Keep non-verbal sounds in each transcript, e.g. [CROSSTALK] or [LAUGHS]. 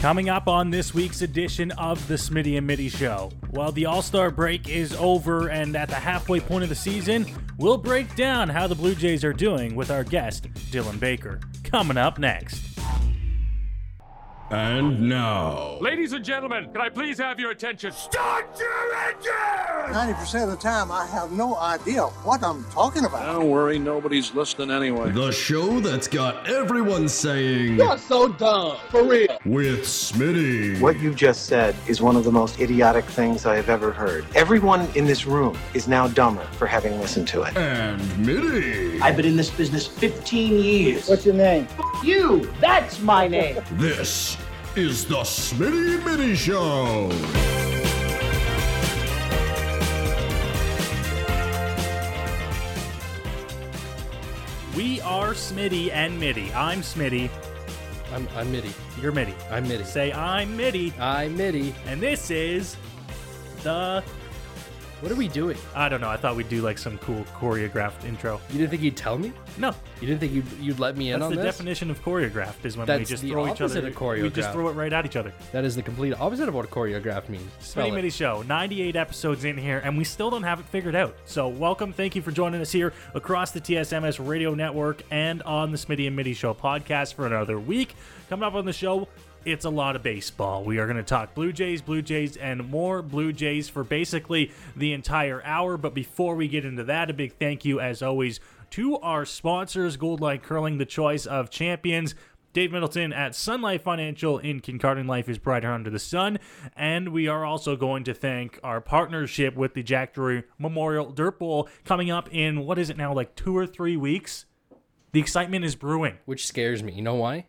Coming up on this week's edition of the Smitty and Mitty Show. While the All Star break is over and at the halfway point of the season, we'll break down how the Blue Jays are doing with our guest, Dylan Baker. Coming up next. And now, Ladies and gentlemen, can I please have your attention? start your engine! 90% of the time, I have no idea what I'm talking about. Don't worry, nobody's listening anyway. The show that's got everyone saying, You're so dumb, for real. with Smitty. What you just said is one of the most idiotic things I have ever heard. Everyone in this room is now dumber for having listened to it. And Mitty. I've been in this business 15 years. What's your name? you? That's my name. This is the Smitty Mitty Show. We are Smitty and Mitty. I'm Smitty. I'm, I'm Mitty. You're Mitty. I'm Mitty. Say I'm Mitty. I'm Mitty. And this is the. What are we doing? I don't know. I thought we'd do like some cool choreographed intro. You didn't think you'd tell me? No, You didn't think you'd, you'd let me in that's on the this? definition of choreographed is when we That's just the throw each opposite other. of We just choreographed. throw it right at each other. That is the complete opposite of what choreographed means. Spell Smitty it. Mitty Show, 98 episodes in here, and we still don't have it figured out. So, welcome. Thank you for joining us here across the TSMS radio network and on the Smitty and Mitty Show podcast for another week. Coming up on the show, it's a lot of baseball. We are going to talk Blue Jays, Blue Jays, and more Blue Jays for basically the entire hour. But before we get into that, a big thank you, as always, to our sponsors, Gold Line Curling, the choice of champions. Dave Middleton at Sun Life Financial in Kincardine Life is brighter under the sun. And we are also going to thank our partnership with the Jack Drury Memorial Dirt Bowl coming up in, what is it now, like two or three weeks? The excitement is brewing. Which scares me. You know why?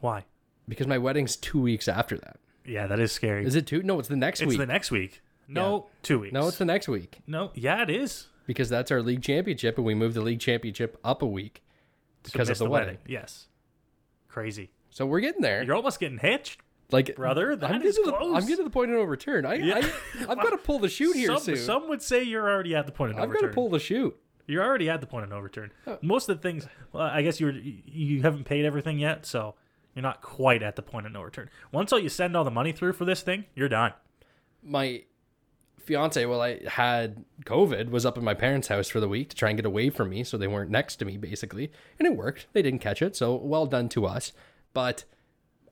Why? Because my wedding's two weeks after that. Yeah, that is scary. Is it two? No, it's the next it's week. It's the next week. No, two weeks. no, it's the next week. No, yeah, it is. Because that's our league championship, and we moved the league championship up a week because of miss the, wedding. Yes. Crazy. So we're getting there. You're almost getting hitched. like brother, that I'm is getting to the. I'm getting to the point of no return. I, Yeah. I I've got to pull the chute here some, soon. some would say you're already at the point of no I've got return. to pull the chute. You're already at the point of no return. Oh. Most of the things, well, I guess you were you haven't paid everything yet, so you're not quite at the point of no return. Once all you send all the money through for this thing, you're done. my fiance while i had covid was up at my parents house for the week to try and get away from me so they weren't next to me basically. And it worked. They didn't catch it so well done to us. But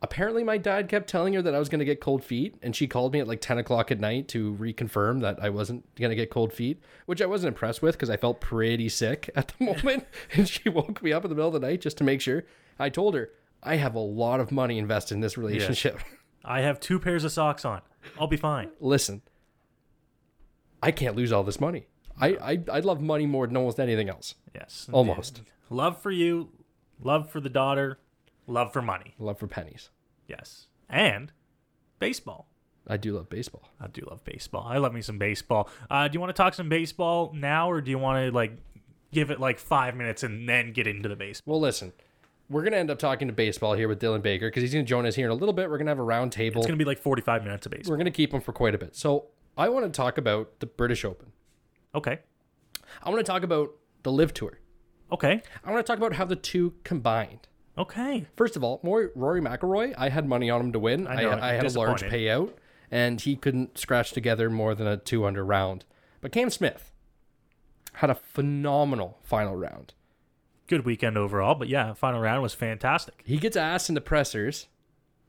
apparently my dad kept telling her that i was going to get cold feet and she called me at like 10 o'clock at night to reconfirm that i wasn't going to get cold feet which i wasn't impressed with because i felt pretty sick at the [LAUGHS] moment. And she woke me up in the middle of the night just to make sure. I told her i have a lot of money invested in this relationship [LAUGHS] I have two pairs of socks on. I'll be fine. listen, I can't lose all this money. I, I I love money more than almost anything else. Yes, Almost. Love for you, love for the daughter, love for money. Love for pennies. Yes, and baseball. I do love baseball. I do love baseball. I love me some baseball. Uh, do you want to talk some baseball now, or do you want to like give it like five minutes and then get into the baseball? Well, listen, we're gonna end up talking to baseball here with Dylan Baker because he's gonna join us here in a little bit. We're gonna have a round table. It's gonna be like forty-five minutes of baseball. We're gonna keep him for quite a bit. So I want to talk about the British Open. Okay. I want to talk about the LIV Tour. Okay. I want to talk about how the two combined. Okay. First of all, Rory, Rory McIlroy, I had money on him to win. I know, I, I had a large payout, and he couldn't scratch together more than a two under round. But Cam Smith had a phenomenal final round. Good weekend overall, but yeah, final round was fantastic. He gets asked in the pressers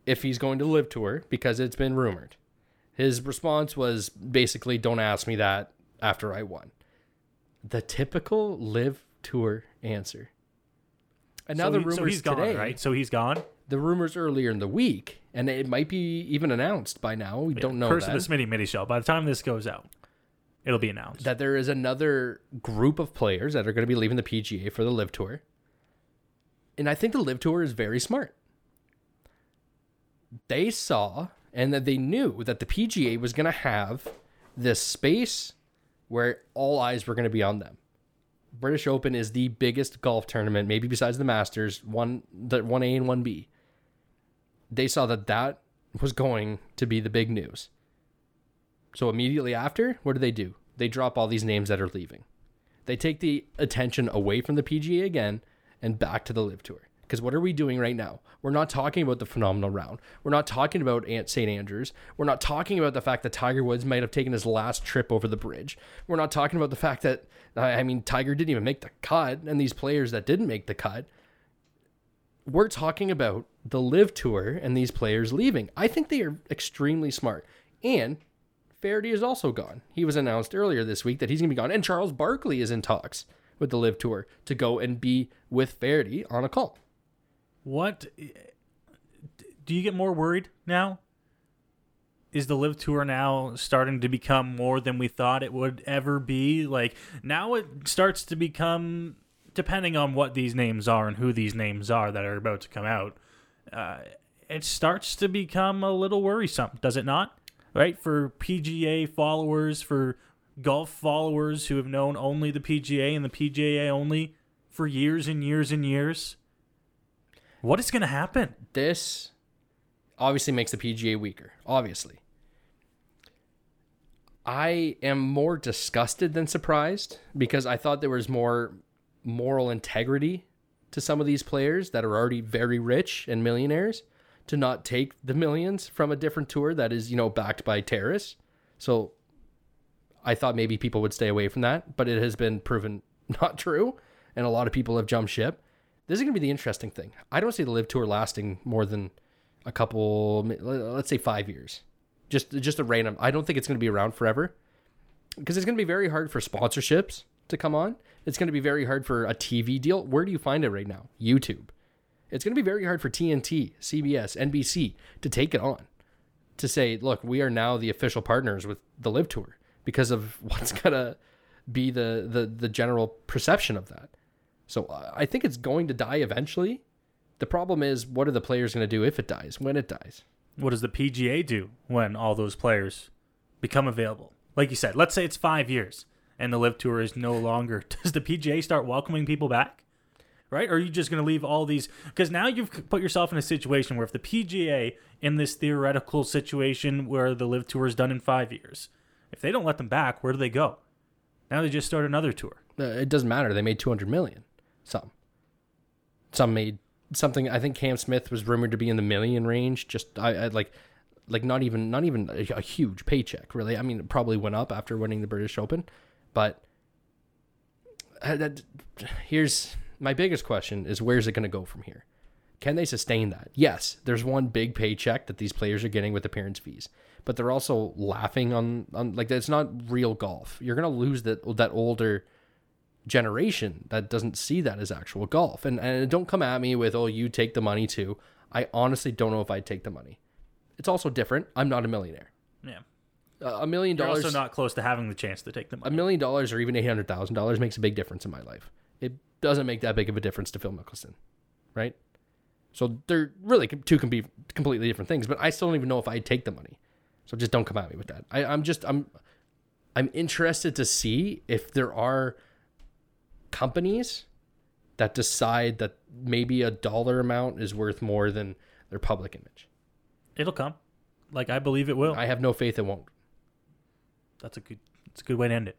if he's going to LIV tour because it's been rumored. His response was basically, "Don't ask me that after I won." The typical LIV tour answer. And now so the he- rumors so he's gone, today, right? So he's gone. the rumors earlier in the week, and it might be even announced by now. We don't know Curse that, of the Smitty Mitty show. By the time this goes out, it'll be announced. that there is another group of players that are going to be leaving the PGA for the LIV Tour. And I think the LIV Tour is very smart. They saw and that they knew that the PGA was going to have this space where all eyes were going to be on them. British Open is the biggest golf tournament, maybe besides the Masters, one the 1A and 1B. They saw that that was going to be the big news. So immediately after, what do they do? They drop all these names that are leaving. They take the attention away from the PGA again and back to the LIV Tour. Because what are we doing right now? We're not talking about the phenomenal round. We're not talking about St. Andrews. We're not talking about the fact that Tiger Woods might have taken his last trip over the bridge. We're not talking about the fact that, I mean, Tiger didn't even make the cut, and these players that didn't make the cut. We're talking about the LIV tour and these players leaving. I think they are extremely smart. And Feherty is also gone. He was announced earlier this week that he's going to be gone. And Charles Barkley is in talks with the LIV Tour to go and be with Feherty on a call. What do you get more worried now? Is the LIV Tour now starting to become more than we thought it would ever be? Like now it starts to become depending on what these names are and who these names are that are about to come out. Uh, it starts to become a little worrisome, does it not? Right? For PGA followers, for golf followers who have known only the PGA and the PGA only for years and years and years. What is going to happen? This obviously makes the PGA weaker, obviously. I am more disgusted than surprised because I thought there was more moral integrity to some of these players that are already very rich and millionaires to not take the millions from a different tour that is, you know, backed by terrorists. So I thought maybe people would stay away from that, but it has been proven [LAUGHS] not true, and a lot of people have jumped ship. This is going to be the interesting thing. I don't see the LIV tour lasting more than a couple, let's say five years. Just just a random. I don't think it's going to be around forever because it's going to be very hard for sponsorships to come on. It's going to be very hard for a TV deal. Where do you find it right now? YouTube. It's going to be very hard for TNT, CBS, NBC to take it on. To say, look, we are now the official partners with the LIV Tour because of [LAUGHS] what's gonna be the the the general perception of that. So uh, I think it's going to die eventually. The problem is, what are the players going to do if it dies? When it dies? What does the PGA do when all those players become available? Like you said, let's say it's five years and the LIV Tour is no longer. [LAUGHS] Does the PGA start welcoming people back? Right? Or are you just going to leave all these? Because now you've put yourself in a situation where if the PGA, in this theoretical situation where the LIV Tour is done in five years, if they don't let them back, where do they go? Now they just start another tour. Uh, it doesn't matter. They made 200 million. Some. Some made something. I think Cam Smith was rumored to be in the million range. Just I, I like, like not even not even a, a, huge paycheck really. I mean, it probably went up after winning the British Open, but uh, that, here's my biggest question: is where's it going to go from here? Can they sustain that? Yes, there's one big paycheck that these players are getting with appearance fees but they're also laughing on on like it's not real golf. You're gonna lose that that older generation that doesn't see that as actual golf. And and don't come at me with oh you take the money too. I honestly don't know if I'd take the money. It's also different. I'm not a millionaire. Yeah. Uh, a million dollars. Also not close to having the chance to take the money. A million dollars or even eight hundred thousand dollars makes a big difference in my life. It doesn't make that big of a difference to Phil Mickelson, right? So they're really two can be completely different things. But I still don't even know if I'd take the money. So just don't come at me with that. I, I'm just I'm I'm interested to see if there are companies that decide that maybe a dollar amount is worth more than their public image. It'll come. Like I believe it will. I have no faith it won't. That's a good that's a good way to end it.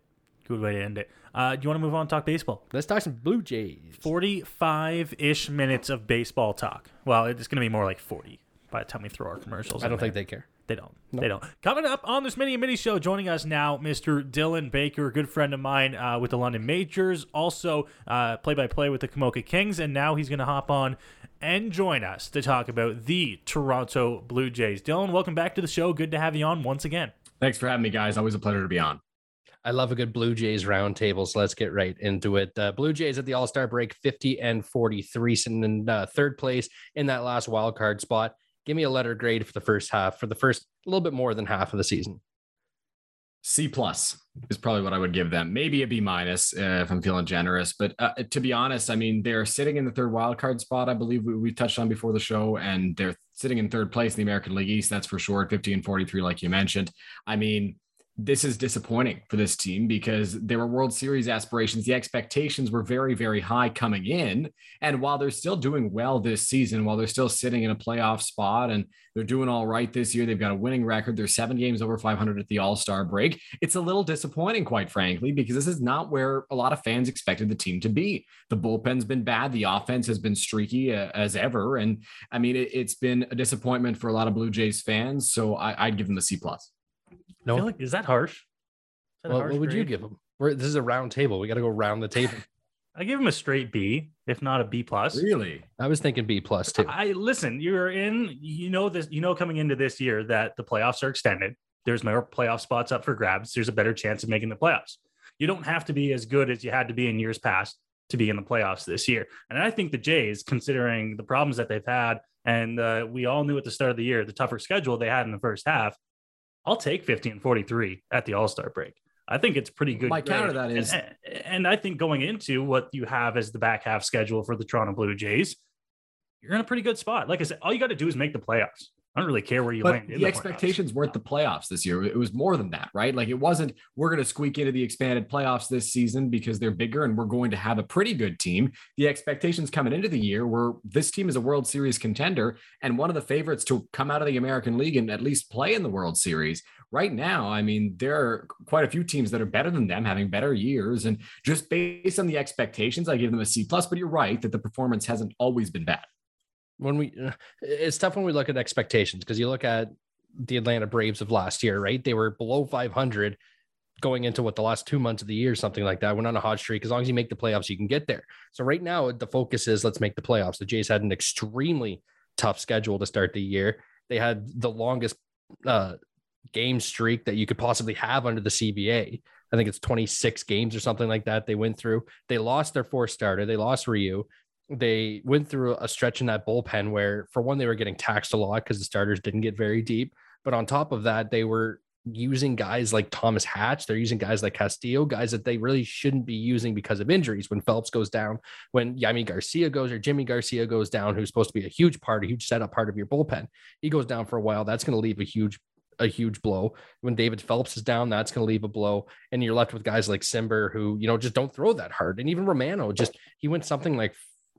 Good way to end it. Uh, do you want to move on and talk baseball? Let's talk some Blue Jays. 45 ish minutes of baseball talk. Well, it's going to be more like 40 by the time we throw our commercials. I don't think they care. They don't. Nope. They don't. Coming up on this mini mini show, joining us now, Mr. Dylan Baker, a good friend of mine uh, with the London Majors, also play by play with the Komoka Kings, and now he's going to hop on and join us to talk about the Toronto Blue Jays. Dylan, welcome back to the show. Good to have you on once again. Thanks for having me, guys. Always a pleasure to be on. I love a good Blue Jays roundtable, so let's get right into it. Uh, Blue Jays at the All Star break, 50 and 43, sitting in uh, third place in that last wild card spot give me a letter grade for the first half, for the first a little bit more than half of the season. C plus is probably what I would give them. Maybe a B minus uh, if I'm feeling generous. But uh, to be honest, I mean they're sitting in the third wild card spot. I believe we, we touched on before the show, and they're sitting in third place in the American League East. That's for sure. 50 and 43, like you mentioned. I mean this is disappointing for this team because there were World Series aspirations. The expectations were very, very high coming in. And while they're still doing well this season, while they're still sitting in a playoff spot and they're doing all right this year, they've got a winning record. They're seven games over 500 at the All Star break. It's a little disappointing, quite frankly, because this is not where a lot of fans expected the team to be. The bullpen's been bad. The offense has been streaky uh, as ever. And I mean, it, has been a disappointment for a lot of Blue Jays fans. So I, I'd give them a C plus. No, like, is that harsh? Is that well, harsh what would grade? you give him? We're, this is a round table. We got to go round the table. [LAUGHS] I give him a straight B, if not a B plus. Really? I was thinking B plus too. I listen. You're in. You know this. You know coming into this year that the playoffs are extended. There's more playoff spots up for grabs. There's a better chance of making the playoffs. You don't have to be as good as you had to be in years past to be in the playoffs this year. And I think the Jays, considering the problems that they've had, and uh, we all knew at the start of the year the tougher schedule they had in the first half, I'll take 50 and 43 at the All Star break. I think it's pretty good. My counter that is, and, and, I think going into what you have as the back half schedule for the Toronto Blue Jays, you're in a pretty good spot. Like I said, all you got to do is make the playoffs. I don't really care where you but land. The, the expectations weren't the playoffs this year. It was more than that, right? Like it wasn't, we're going to squeak into the expanded playoffs this season because they're bigger and we're going to have a pretty good team. The expectations coming into the year were this team is a World Series contender and one of the favorites to come out of the American League and at least play in the World Series. Right now, I mean, there are quite a few teams that are better than them, having better years. And just based on the expectations, I give them a C plus. But you're right that the performance hasn't always been bad when we uh, it's tough when we look at expectations because you look at the Atlanta Braves of last year, right? They were below 500 going into what the last two months of the year, something like that. Went on a hot streak. As long as you make the playoffs, you can get there. So right now, the focus is let's make the playoffs. The Jays had an extremely tough schedule to start the year. They had the longest uh, game streak that you could possibly have under the CBA. I think it's 26 games or something like that. They went through. They lost their fourth starter. They lost Ryu they went through a stretch in that bullpen where, for one, they were getting taxed a lot because the starters didn't get very deep. But on top of that, they were using guys like Thomas Hatch. They're using guys like Castillo, guys that they really shouldn't be using because of injuries. When Phelps goes down, when Yimi Garcia goes or Jimmy Garcia goes down, who's supposed to be a huge part, a huge setup part of your bullpen, he goes down for a while. That's going to leave a huge a huge blow. When David Phelps is down, that's going to leave a blow. And you're left with guys like Cimber who, you know, just don't throw that hard. And even Romano, just he went something like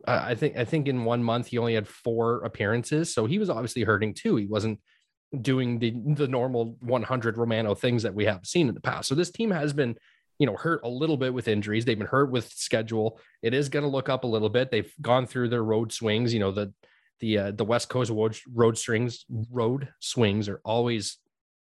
I think I think in one month he only had four appearances, so he was obviously hurting too. He wasn't doing the the normal 100 Romano things that we have seen in the past. So this team has been, you know, hurt a little bit with injuries. They've been hurt with schedule. It is going to look up a little bit. They've gone through their road swings. You know, the the uh, the West Coast road, road strings road swings are always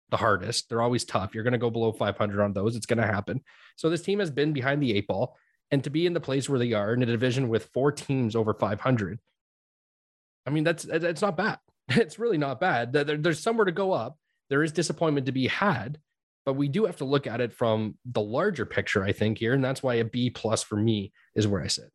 the hardest. They're always tough. You're going to go below 500 on those. It's going to happen. So this team has been behind the eight ball and to be in the place where they are in a division with four teams over 500 i mean that's it's not bad. [LAUGHS] It's really not bad. There's somewhere to go up. There is disappointment to be had but we do have to look at it from the larger picture i think here. And that's why a b plus for me is where i sit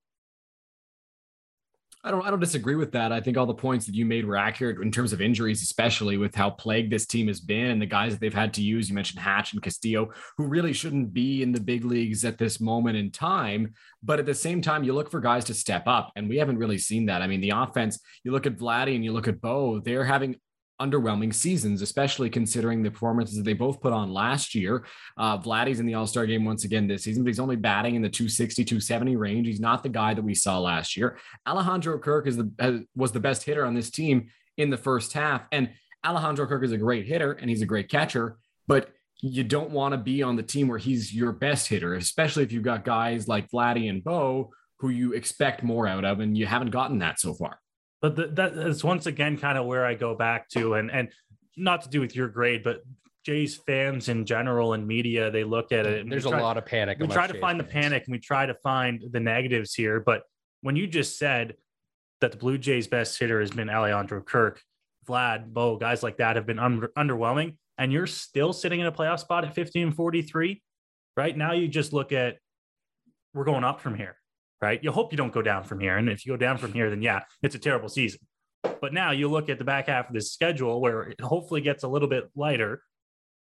I don't I don't disagree with that. I think all the points that you made were accurate in terms of injuries, especially with how plagued this team has been and the guys that they've had to use. You mentioned Hatch and Castillo, who really shouldn't be in the big leagues at this moment in time. But at the same time, you look for guys to step up, and we haven't really seen that. I mean, the offense, you look at Vladdy and you look at Bo, they're having underwhelming seasons, especially considering the performances that they both put on last year. Uh, Vladdy's in the All Star game once again this season, but he's only batting in the 260, 270 range. He's not the guy that we saw last year. Alejandro Kirk is the was the best hitter on this team in the first half, and Alejandro Kirk is a great hitter and he's a great catcher, but you don't want to be on the team where he's your best hitter, especially if you've got guys like Vladdy and Bo who you expect more out of, and you haven't gotten that so far. But the, that is once again kind of where I go back to, and and not to do with your grade, but Jays fans in general and media, they look at it. There's try, a lot of panic. We try to Jays find fans. the panic and we try to find the negatives here. But when you just said that the Blue Jays' best hitter has been Alejandro Kirk, Vlad, Bo, guys like that have been under, underwhelming, and you're still sitting in a playoff spot at 15 43, right? Now you just look at we're going up from here right? You hope you don't go down from here. And if you go down from here, then yeah, it's a terrible season. But now you look at the back half of this schedule where it hopefully gets a little bit lighter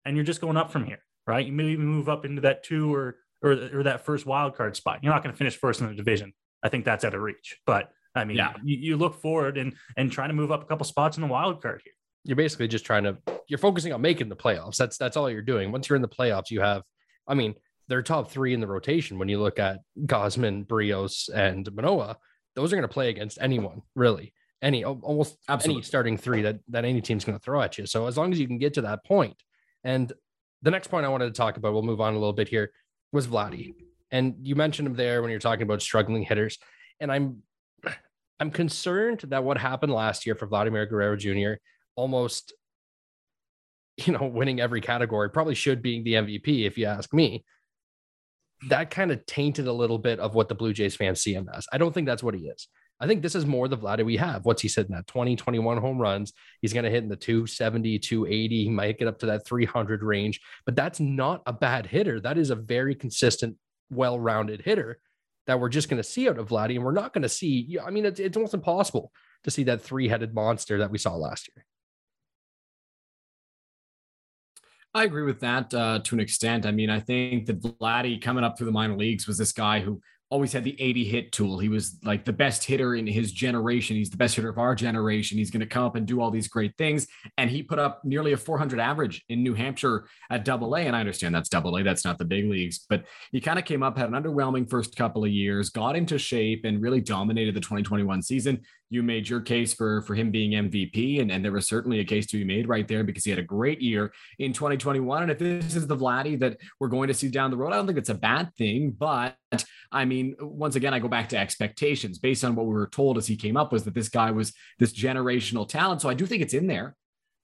and you're just going up from here, right? You maybe move up into that two or or, or that first wild card spot. You're not going to finish first in the division. I think that's out of reach. But I mean, yeah. you, you look forward and and trying to move up a couple spots in the wild card here. You're basically just trying to you're focusing on making the playoffs. That's that's all you're doing. Once you're in the playoffs, you have I mean, they're top three in the rotation when you look at Gausman, Berríos, and Manoah, Those are going to play against anyone, really. Any almost Absolutely. any starting three that that any team's going to throw at you. So as long as you can get to that point, and the next point I wanted to talk about, we'll move on a little bit here, was Vladdy. And you mentioned him there when you're talking about struggling hitters. And I'm I'm concerned that what happened last year for Vladimir Guerrero Jr. almost, you know, winning every category, probably should be the MVP, if you ask me. That kind of tainted a little bit of what the Blue Jays fans see him as. I don't think that's what he is. I think this is more the Vladdy we have. What's he said in that 20, 21 home runs? He's going to hit in the 270, 280. He might get up to that 300 range, but that's not a bad hitter. That is a very consistent, well rounded hitter that we're just going to see out of Vladdy. And we're not going to see, I mean, it's, it's almost impossible to see that three headed monster that we saw last year. I agree with that uh, to an extent. I mean, I think that Vladdy coming up through the minor leagues was this guy who always had the 80 hit tool. He was like the best hitter in his generation. He's the best hitter of our generation. He's going to come up and do all these great things. And he put up nearly a 400 average in New Hampshire at double A. And I understand that's double A, that's not the big leagues, but he kind of came up, had an underwhelming first couple of years, got into shape, and really dominated the 2021 season you made your case for for him being MVP, and, and there was certainly a case to be made right there because he had a great year in 2021. And if this is the Vladdy that we're going to see down the road, I don't think it's a bad thing. But I mean, once again, I go back to expectations based on what we were told as he came up was that this guy was this generational talent. So I do think it's in there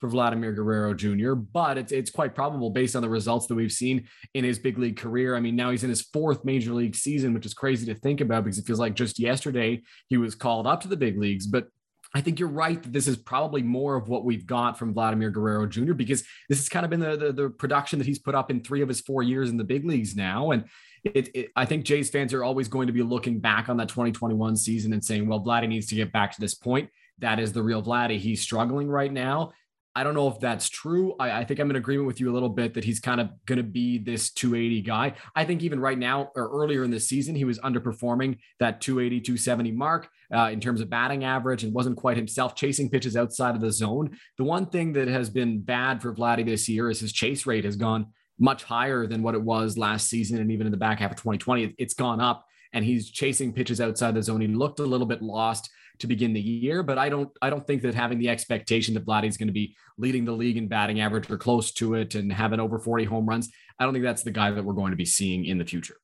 for Vladimir Guerrero Jr., but it's, it's quite probable based on the results that we've seen in his big league career. I mean, now he's in his fourth major league season, which is crazy to think about because it feels like just yesterday he was called up to the big leagues. But I think you're right that this is probably more of what we've got from Vladimir Guerrero Jr. because this has kind of been the, the, the production that he's put up in three of his four years in the big leagues now. And it, it, I think Jays fans are always going to be looking back on that 2021 season and saying, well, Vladdy needs to get back to this point. That is the real Vladdy. He's struggling right now. I don't know if that's true. I, I, think I'm in agreement with you a little bit that he's kind of going to be this 280 guy. I think even right now or earlier in the season, he was underperforming that 280, 270 mark uh, in terms of batting average and wasn't quite himself chasing pitches outside of the zone. The one thing that has been bad for Vladdy this year is his chase rate has gone much higher than what it was last season and even in the back half of 2020. It's gone up and he's chasing pitches outside the zone. He looked a little bit lost to begin the year. But I don't I don't think that having the expectation that Vladdy's going to be leading the league in batting average or close to it and having over 40 home runs, I don't think that's the guy that we're going to be seeing in the future.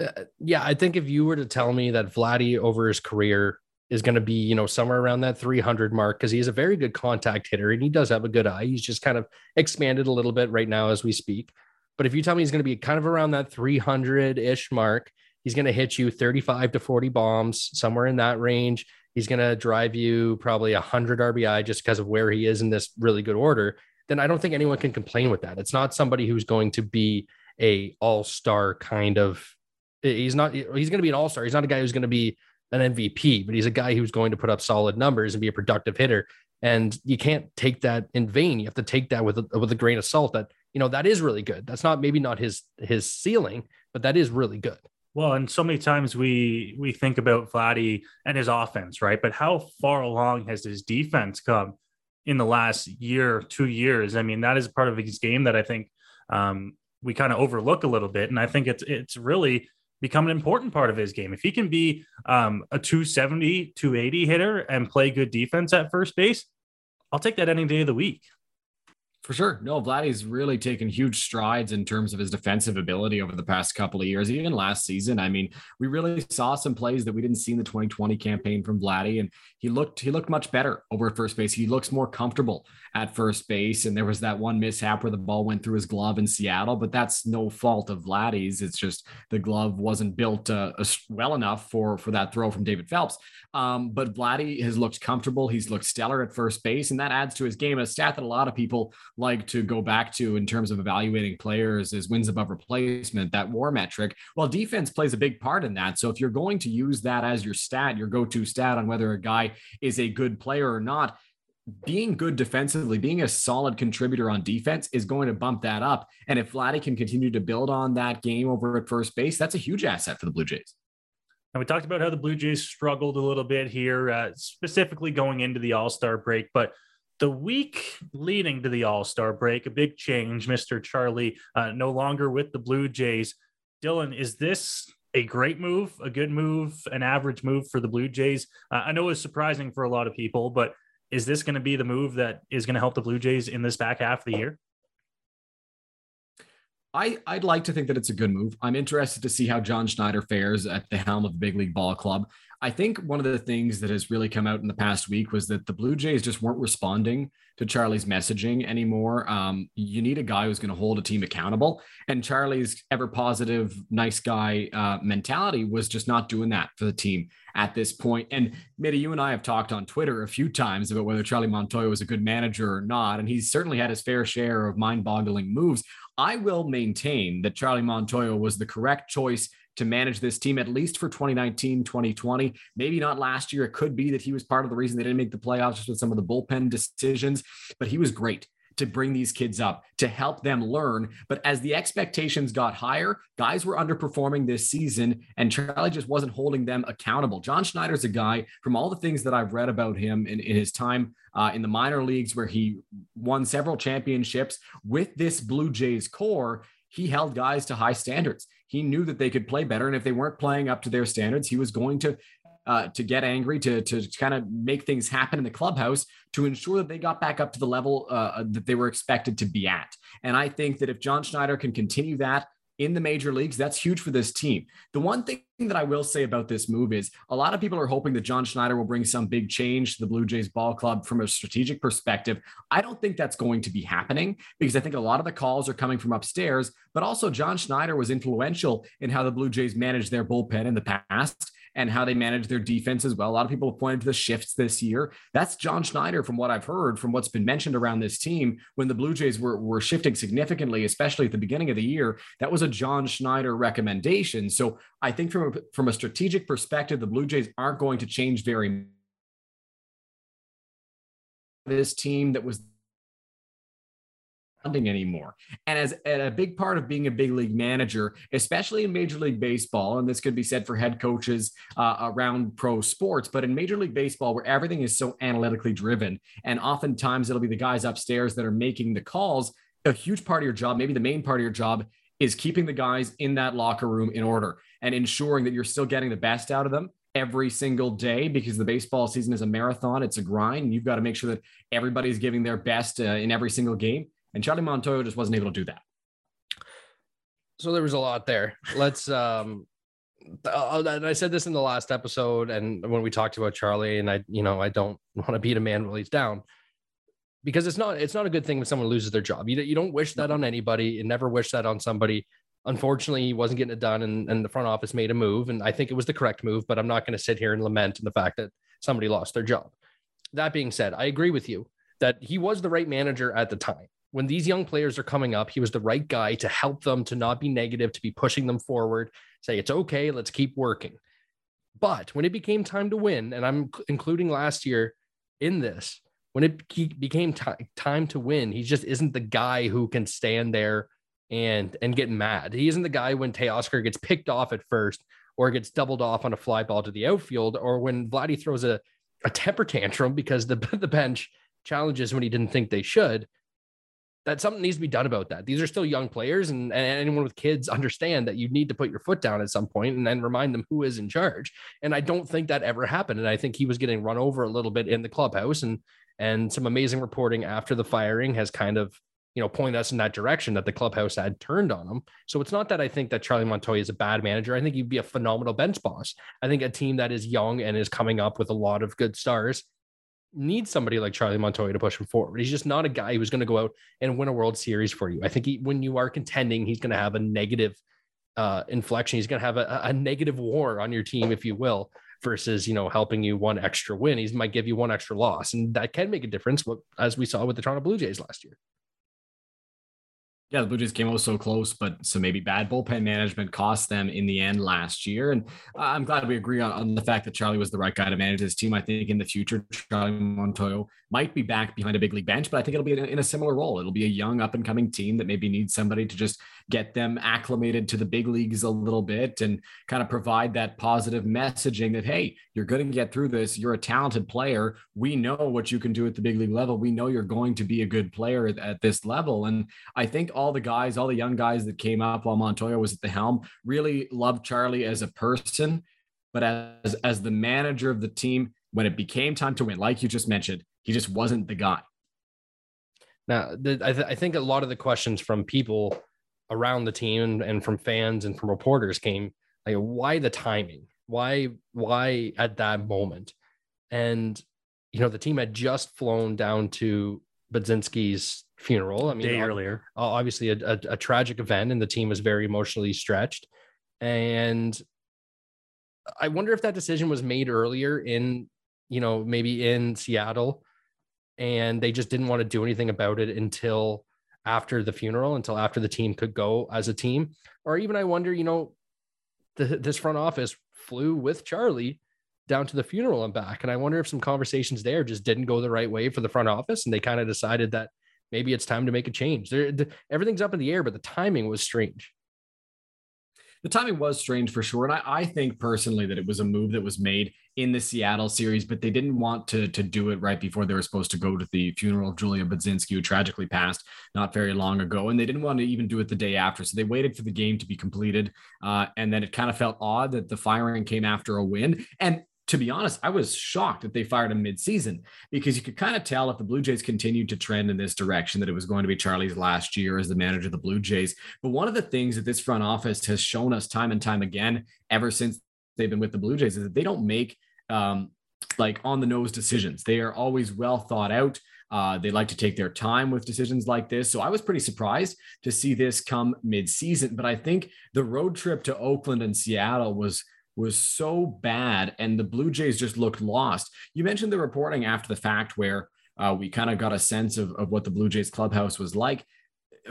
Uh, yeah, I think if you were to tell me that Vladdy over his career is going to be, you know, somewhere around that 300 mark because he's a very good contact hitter and he does have a good eye. He's just kind of expanded a little bit right now as we speak. But if you tell me he's going to be kind of around that 300 ish mark, he's going to hit you 35 to 40 bombs, somewhere in that range. He's going to drive you probably 100 RBI just because of where he is in this really good order. Then I don't think anyone can complain with that. It's not somebody who's going to be a all-star kind of he's not he's going to be an all-star. He's not a guy who's going to be an MVP, but he's a guy who's going to put up solid numbers and be a productive hitter. And you can't take that in vain. You have to take that with a, with a grain of salt. That you know that is really good. That's not maybe not his his ceiling, but that is really good. Well, and so many times we we think about Vladdy and his offense, right? But how far along has his defense come in the last year, two years? I mean, that is part of his game that I think um, we kind of overlook a little bit, and I think it's it's really become an important part of his game. If he can be um, a 270, 280 hitter and play good defense at first base, I'll take that any day of the week. For sure. No, Vladdy's really taken huge strides in terms of his defensive ability over the past couple of years, even last season. I mean, we really saw some plays that we didn't see in the 2020 campaign from Vladdy, and he looked he looked much better over at first base. He looks more comfortable at first base. And there was that one mishap where the ball went through his glove in Seattle, but that's no fault of Vladdy's. It's just the glove wasn't built uh, well enough for for that throw from David Phelps. Um, but Vladdy has looked comfortable. He's looked stellar at first base, and that adds to his game. A stat that a lot of people like to go back to in terms of evaluating players is wins above replacement, that war metric. Well, defense plays a big part in that. So if you're going to use that as your stat, your go-to stat on whether a guy is a good player or not, being good defensively, being a solid contributor on defense is going to bump that up. And if Vladdy can continue to build on that game over at first base, that's a huge asset for the Blue Jays. And we talked about how the Blue Jays struggled a little bit here, uh, specifically going into the All Star break. But the week leading to the All Star break, a big change. Mr. Charlie uh, no longer with the Blue Jays. Dylan, is this a great move, a good move, an average move for the Blue Jays? Uh, I know it's surprising for a lot of people, but is this going to be the move that is going to help the Blue Jays in this back half of the year? I, I'd like to think that it's a good move. I'm interested to see how John Schneider fares at the helm of the big league ball club. I think one of the things that has really come out in the past week was that the Blue Jays just weren't responding to Charlie's messaging anymore. Um, you need a guy who's going to hold a team accountable. And Charlie's ever positive, nice guy uh, mentality was just not doing that for the team at this point. And Mitty, you and I have talked on Twitter a few times about whether Charlie Montoyo was a good manager or not. And he's certainly had his fair share of mind boggling moves. I will maintain that Charlie Montoyo was the correct choice to manage this team at least for 2019, 2020. Maybe not last year. It could be that he was part of the reason they didn't make the playoffs just with some of the bullpen decisions, but he was great to bring these kids up to help them learn. But as the expectations got higher, guys were underperforming this season, and Charlie just wasn't holding them accountable. John Schneider's a guy from all the things that I've read about him in, in his time uh, in the minor leagues, where he won several championships with this Blue Jays core he held guys to high standards. He knew that they could play better, and if they weren't playing up to their standards, he was going to uh, to get angry, to to kind of make things happen in the clubhouse to ensure that they got back up to the level uh, that they were expected to be at. And I think that if John Schneider can continue that in the major leagues, that's huge for this team. The one thing that I will say about this move is a lot of people are hoping that John Schneider will bring some big change to the Blue Jays ball club from a strategic perspective. I don't think that's going to be happening because I think a lot of the calls are coming from upstairs, but also John Schneider was influential in how the Blue Jays managed their bullpen in the past and how they manage their defense as well. A lot of people have pointed to the shifts this year. That's John Schneider, from what I've heard, from what's been mentioned around this team. When the Blue Jays were, were shifting significantly, especially at the beginning of the year, that was a John Schneider recommendation. So I think from a, from a strategic perspective, the Blue Jays aren't going to change very much. this team that was anymore. And as and a big part of being a big league manager, especially in Major League Baseball, and this could be said for head coaches uh, around pro sports, but in Major League Baseball, where everything is so analytically driven, and oftentimes it'll be the guys upstairs that are making the calls. A huge part of your job, maybe the main part of your job, is keeping the guys in that locker room in order and ensuring that you're still getting the best out of them every single day because the baseball season is a marathon. It's a grind. You've got to make sure that everybody's giving their best uh, in every single game. And Charlie Montoyo just wasn't able to do that. So there was a lot there. Let's um and I said this in the last episode and when we talked about Charlie and I you know I don't [LAUGHS] want to beat a man while he's down because it's not it's not a good thing when someone loses their job. You you don't wish that on anybody. You never wish that on somebody. Unfortunately, he wasn't getting it done and, and the front office made a move and I think it was the correct move, but I'm not going to sit here and lament in the fact that somebody lost their job. That being said, I agree with you that he was the right manager at the time when these young players are coming up, he was the right guy to help them to not be negative, to be pushing them forward, say, it's okay, let's keep working. But when it became time to win, and I'm including last year in this, when it became t- time to win, he just isn't the guy who can stand there and and get mad. He isn't the guy when Teoscar gets picked off at first or gets doubled off on a fly ball to the outfield, or when Vladdy throws a, a temper tantrum because the, [LAUGHS] the bench challenges when he didn't think they should that something needs to be done about that. These are still young players, and, and, anyone with kids understand that you need to put your foot down at some point and then remind them who is in charge. And I don't think that ever happened. And I think he was getting run over a little bit in the clubhouse, and and some amazing reporting after the firing has kind of you know pointed us in that direction that the clubhouse had turned on him. So it's not that I think that Charlie Montoyo is a bad manager. I think he'd be a phenomenal bench boss. I think a team that is young and is coming up with a lot of good stars need somebody like Charlie Montoyo to push him forward. He's just not a guy who's going to go out and win a World Series for you. I think he, when you are contending, he's going to have a negative uh, inflection. He's going to have a, a, negative war on your team, if you will, versus you know helping you one extra win. He might give you one extra loss, and that can make a difference. As we saw with the Toronto Blue Jays last year. Yeah, the Blue Jays came out so close, but so maybe bad bullpen management cost them in the end last year. And I'm glad we agree on, on the fact that Charlie was the right guy to manage this team. I think in the future, Charlie Montoyo might be back behind a big league bench, but I think it'll be in a, in a similar role. It'll be a young up and coming team that maybe needs somebody to just get them acclimated to the big leagues a little bit and kind of provide that positive messaging that, hey, you're going to get through this. You're a talented player. We know what you can do at the big league level. We know you're going to be a good player at, at this level. And I think all the guys, all the young guys that came up while Montoyo was at the helm, really loved Charlie as a person. But as, as the manager of the team, when it became time to win, like you just mentioned, he just wasn't the guy. Now, the, I, th- I think a lot of the questions from people around the team and, and from fans and from reporters came like, why the timing? Why, why at that moment? And, you know, the team had just flown down to Budzinski's funeral. I mean, day earlier, obviously a, a, a tragic event, and the team was very emotionally stretched. And I wonder if that decision was made earlier in, you know, maybe in Seattle, and they just didn't want to do anything about it until after the funeral, until after the team could go as a team. Or even I wonder, you know, the, this front office flew with Charlie down to the funeral and back. And I wonder if some conversations there just didn't go the right way for the front office and they kind of decided that maybe it's time to make a change. There, the, everything's up in the air, but the timing was strange. The timing was strange for sure. And I, I think personally that it was a move that was made in the Seattle series, but they didn't want to, to do it right before they were supposed to go to the funeral of Julia Budzinski, who tragically passed not very long ago. And they didn't want to even do it the day after. So they waited for the game to be completed. Uh, and then it kind of felt odd that the firing came after a win. And to be honest, I was shocked that they fired him mid-season because you could kind of tell if the Blue Jays continued to trend in this direction that it was going to be Charlie's last year as the manager of the Blue Jays. But one of the things that this front office has shown us time and time again ever since they've been with the Blue Jays is that they don't make um, like on the nose decisions. They are always well thought out. Uh, they like to take their time with decisions like this. So I was pretty surprised to see this come mid-season. But I think the road trip to Oakland and Seattle was was so bad and the Blue Jays just looked lost. You mentioned the reporting after the fact where uh, we kind of got a sense of, of what the Blue Jays clubhouse was like.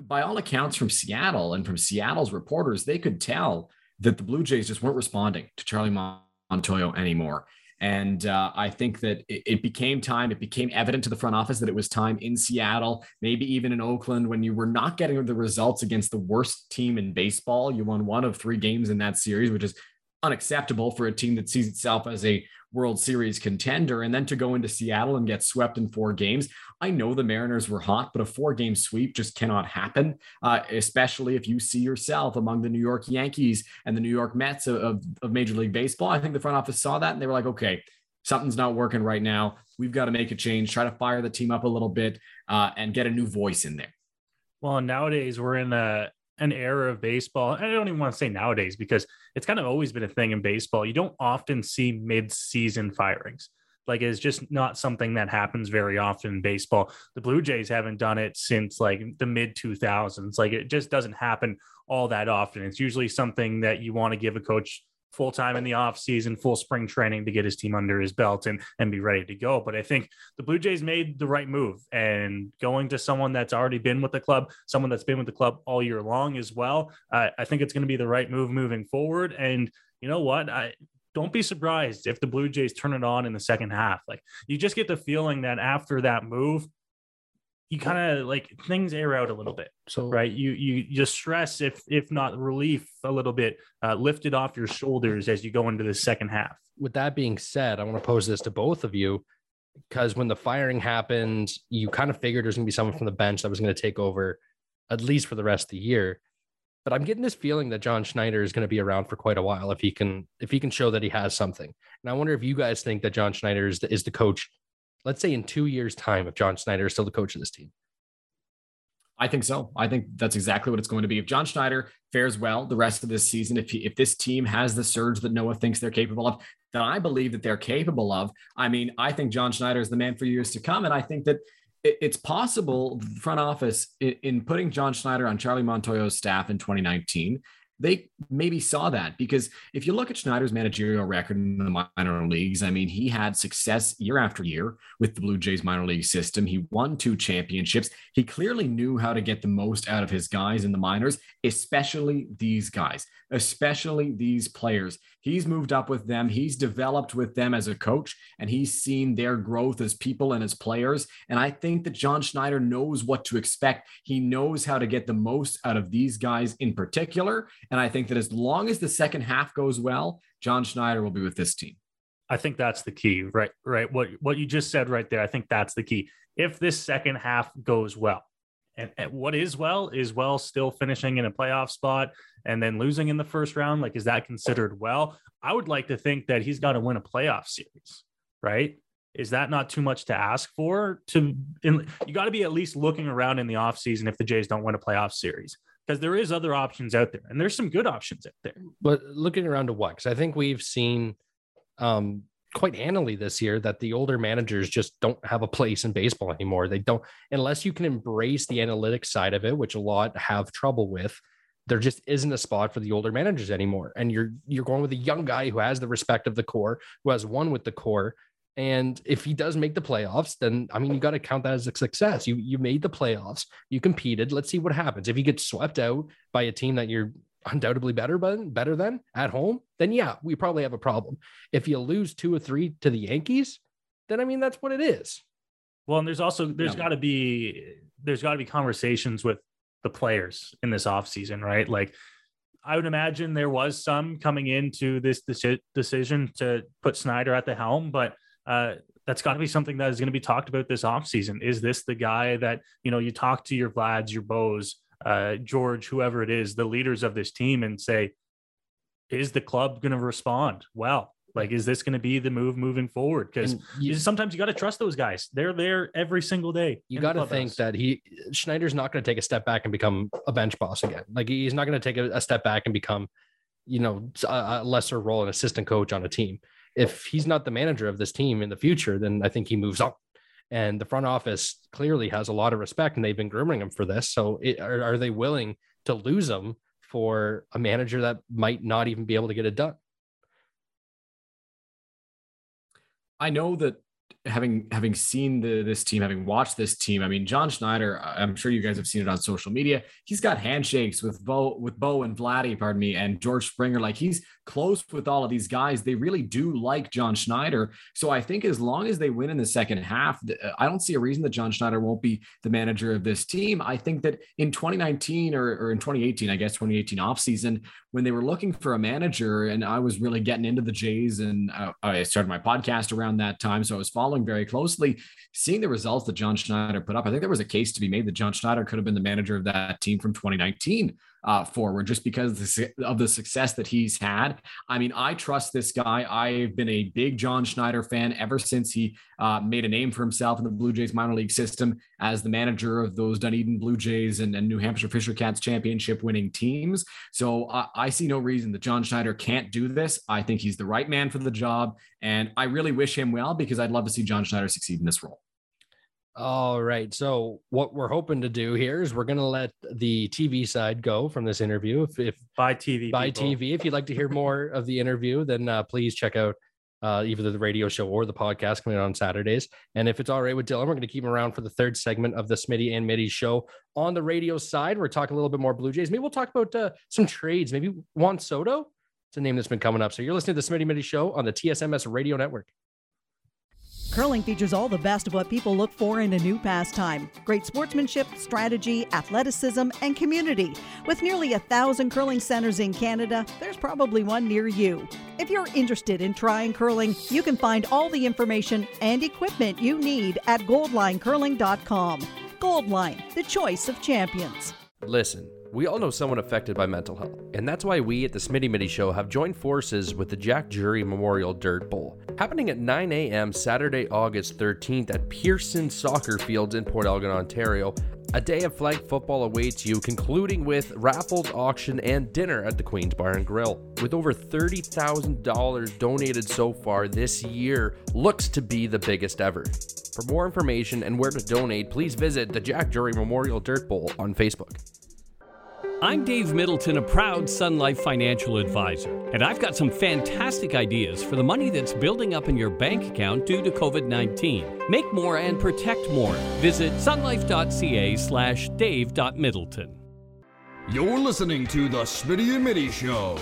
By all accounts from Seattle and from Seattle's reporters, they could tell that the Blue Jays just weren't responding to Charlie Montoyo anymore. And uh, I think that it, it, became time, it became evident to the front office that it was time in Seattle, maybe even in Oakland, when you were not getting the results against the worst team in baseball. You won one of three games in that series, which is unacceptable for a team that sees itself as a World Series contender. And then to go into Seattle and get swept in four games. I know the Mariners were hot, but a four game sweep just cannot happen, uh, especially if you see yourself among the New York Yankees and the New York Mets of, of Major League Baseball. I think the front office saw that and they were like, okay, something's not working right now. We've got to make a change, try to fire the team up a little bit uh, and get a new voice in there. Well, nowadays we're in a an era of baseball. I don't even want to say nowadays because it's kind of always been a thing in baseball. You don't often see mid-season firings. Like it's just not something that happens very often in baseball. The Blue Jays haven't done it since like the mid 2000s. Like it just doesn't happen all that often. It's usually something that you want to give a coach full time in the off season, full spring training to get his team under his belt and and be ready to go. But I think the Blue Jays made the right move and going to someone that's already been with the club, someone that's been with the club all year long as well. I think it's going to be the right move moving forward. And you know what? I don't be surprised if the Blue Jays turn it on in the second half. Like you just get the feeling that after that move, you kind of like things air out a little bit. So right? You you just stress if if not relief a little bit uh, lifted off your shoulders as you go into the second half. With that being said i want to pose this to both of you because when the firing happened you kind of figured there's going to be someone from the bench that was going to take over at least for the rest of the year. But i'm getting this feeling that john schneider is going to be around for quite a while if he can if he can show that he has something. And i wonder if you guys think that john schneider is the, is the coach let's say in two years' time, if John Schneider is still the coach of this team? I think so. I think that's exactly what it's going to be. If John Schneider fares well the rest of this season, if he, if this team has the surge that Noah thinks they're capable of, that I believe that they're capable of. I mean, I think John Schneider is the man for years to come, and I think that it's possible the front office in putting John Schneider on Charlie Montoyo's staff in 2019 they maybe saw that because if you look at Schneider's managerial record in the minor leagues, I mean, he had success year after year with the Blue Jays minor league system. He won two championships. He clearly knew how to get the most out of his guys in the minors, especially these guys, especially these players. He's moved up with them, he's developed with them as a coach, and he's seen their growth as people and as players. And I think that John Schneider knows what to expect. He knows how to get the most out of these guys in particular. And I think that as long as the second half goes well, John Schneider will be with this team. I think that's the key, right? Right. What what you just said right there. I think that's the key. If this second half goes well, and, and, what is well is well still finishing in a playoff spot and then losing in the first round. Like, is that considered well? I would like to think that he's got to win a playoff series, right? Is that not too much to ask for? To in, you got to be at least looking around in the offseason if the Jays don't win a playoff series because there is other options out there and there's some good options out there. But looking around to what? Because I think we've seen um, quite handily this year that the older managers just don't have a place in baseball anymore. They don't, unless you can embrace the analytics side of it, which a lot have trouble with. There just isn't a spot for the older managers anymore, and you're you're going with a young guy who has the respect of the core, who has won with the core, and if he does make the playoffs, then I mean you got to count that as a success. You you made the playoffs, you competed. Let's see what happens. If you get swept out by a team that you're undoubtedly better than better than at home, then yeah, we probably have a problem. If you lose two or three to the Yankees, then I mean that's what it is. Well, and there's also there's yeah. got to be there's got to be conversations with the players in this offseason, right? Like I would imagine there was some coming into this decision to put Schneider at the helm, but uh, that's got to be something that is going to be talked about this offseason. Is this the guy that, you know, you talk to your Vlads, your Bows, uh, George, whoever it is, the leaders of this team and say, is the club going to respond well? Like, is this going to be the move moving forward? Because sometimes you got to trust those guys. They're there every single day. You got to think that he Schneider's not going to take a step back and become a bench boss again. Like he's not going to take a, a, step back and become, you know, a, a lesser role, an assistant coach on a team if he's not the manager of this team in the future, then I think he moves on. And the front office clearly has a lot of respect, and they've been grooming him for this. So, it, are, are they willing to lose him for a manager that might not even be able to get it done? I know that having having seen the, this team, having watched this team, I mean, John Schneider, I'm sure you guys have seen it on social media. He's got handshakes with Bo, with Bo and Vladdy, pardon me, and George Springer. Like he's close with all of these guys. They really do like John Schneider. So I think as long as they win in the second half, I don't see a reason that John Schneider won't be the manager of this team. I think that in 2019 or, or in 2018, I guess 2018 offseason, when they were looking for a manager, and I was really getting into the Jays, and uh, I started my podcast around that time, so I was following very closely, seeing the results that John Schneider put up. I think there was a case to be made that John Schneider could have been the manager of that team from 2019 uh, forward just because of the success that he's had. I mean, I trust this guy. I've been a big John Schneider fan ever since he uh, made a name for himself in the Blue Jays minor league system as the manager of those Dunedin Blue Jays and, and New Hampshire Fisher Cats championship winning teams. So uh, I see no reason that John Schneider can't do this. I think he's the right man for the job. And I really wish him well because I'd love to see John Schneider succeed in this role. All right. So what we're hoping to do here is we're going to let the TV side go from this interview. If, if by TV, by people. TV, if you'd like to hear [LAUGHS] more of the interview, then uh, please check out uh, either the radio show or the podcast coming out on Saturdays. And if it's all right with Dylan, we're going to keep him around for the third segment of the Smitty and Mitty show. On the radio side, we're talking a little bit more Blue Jays. Maybe we'll talk about uh, some trades. Maybe Juan Soto. It's a name that's been coming up. So you're listening to the Smitty Mitty show on the TSMS radio network. Curling features all the best of what people look for in a new pastime great sportsmanship, strategy, athleticism, and community. With nearly a thousand curling centers in Canada, there's probably one near you. If you're interested in trying curling, you can find all the information and equipment you need at goldlinecurling.com. Goldline, the choice of champions. Listen. We all know someone affected by mental health, and that's why we at the Smitty Mitty Show have joined forces with the Jack Jury Memorial Dirt Bowl, happening at 9 a.m. Saturday, August 13th at Pearson Soccer Fields in Port Elgin, Ontario. A day of flag football awaits you, concluding with raffles, auction, and dinner at the Queen's Bar and Grill. With over $30,000 donated so far this year, looks to be the biggest ever. For more information and where to donate, please visit the Jack Jury Memorial Dirt Bowl on Facebook. I'm Dave Middleton, a proud Sun Life financial advisor, and I've got some fantastic ideas for the money that's building up in your bank account due to COVID 19. Make more and protect more. Visit sunlife.ca slash dave.middleton. You're listening to The Smitty and Mitty Show.